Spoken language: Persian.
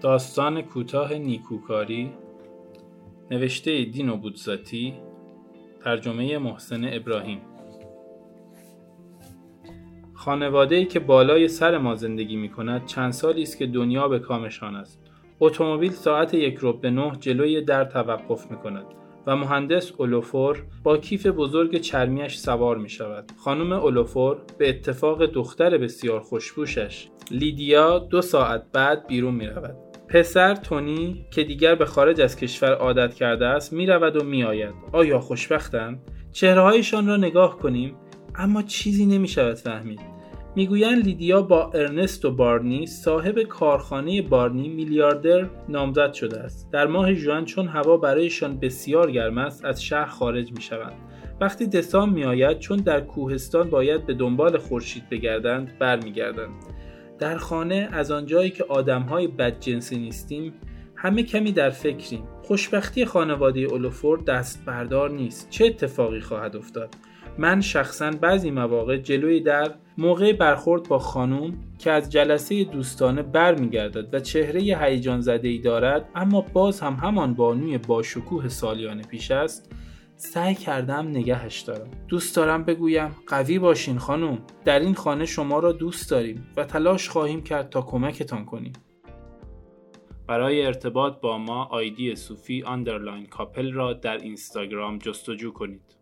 داستان کوتاه نیکوکاری نوشته دینو بودزاتی ترجمه محسن ابراهیم خانواده ای که بالای سر ما زندگی می کند چند سالی است که دنیا به کامشان است اتومبیل ساعت یک رب به نه جلوی در توقف می کند و مهندس اولوفور با کیف بزرگ چرمیش سوار می شود. خانم اولوفور به اتفاق دختر بسیار خوشبوشش لیدیا دو ساعت بعد بیرون می رود. پسر تونی که دیگر به خارج از کشور عادت کرده است می رود و می آید. آیا خوشبختند؟ چهرههایشان را نگاه کنیم اما چیزی نمی شود فهمید. می‌گویند لیدیا با ارنست و بارنی صاحب کارخانه بارنی میلیاردر نامزد شده است در ماه ژوئن چون هوا برایشان بسیار گرم است از شهر خارج می شوند وقتی دسامبر میآید چون در کوهستان باید به دنبال خورشید بگردند برمیگردند در خانه از آنجایی که آدمهای بدجنسی نیستیم همه کمی در فکریم. خوشبختی خانواده اولوفور دست بردار نیست. چه اتفاقی خواهد افتاد؟ من شخصا بعضی مواقع جلوی در موقع برخورد با خانوم که از جلسه دوستانه برمیگردد و چهره هیجان زده ای دارد اما باز هم همان بانوی با شکوه سالیان پیش است سعی کردم نگهش دارم. دوست دارم بگویم قوی باشین خانم. در این خانه شما را دوست داریم و تلاش خواهیم کرد تا کمکتان کنیم. برای ارتباط با ما آیدی صوفی underline کاپل را در اینستاگرام جستجو کنید.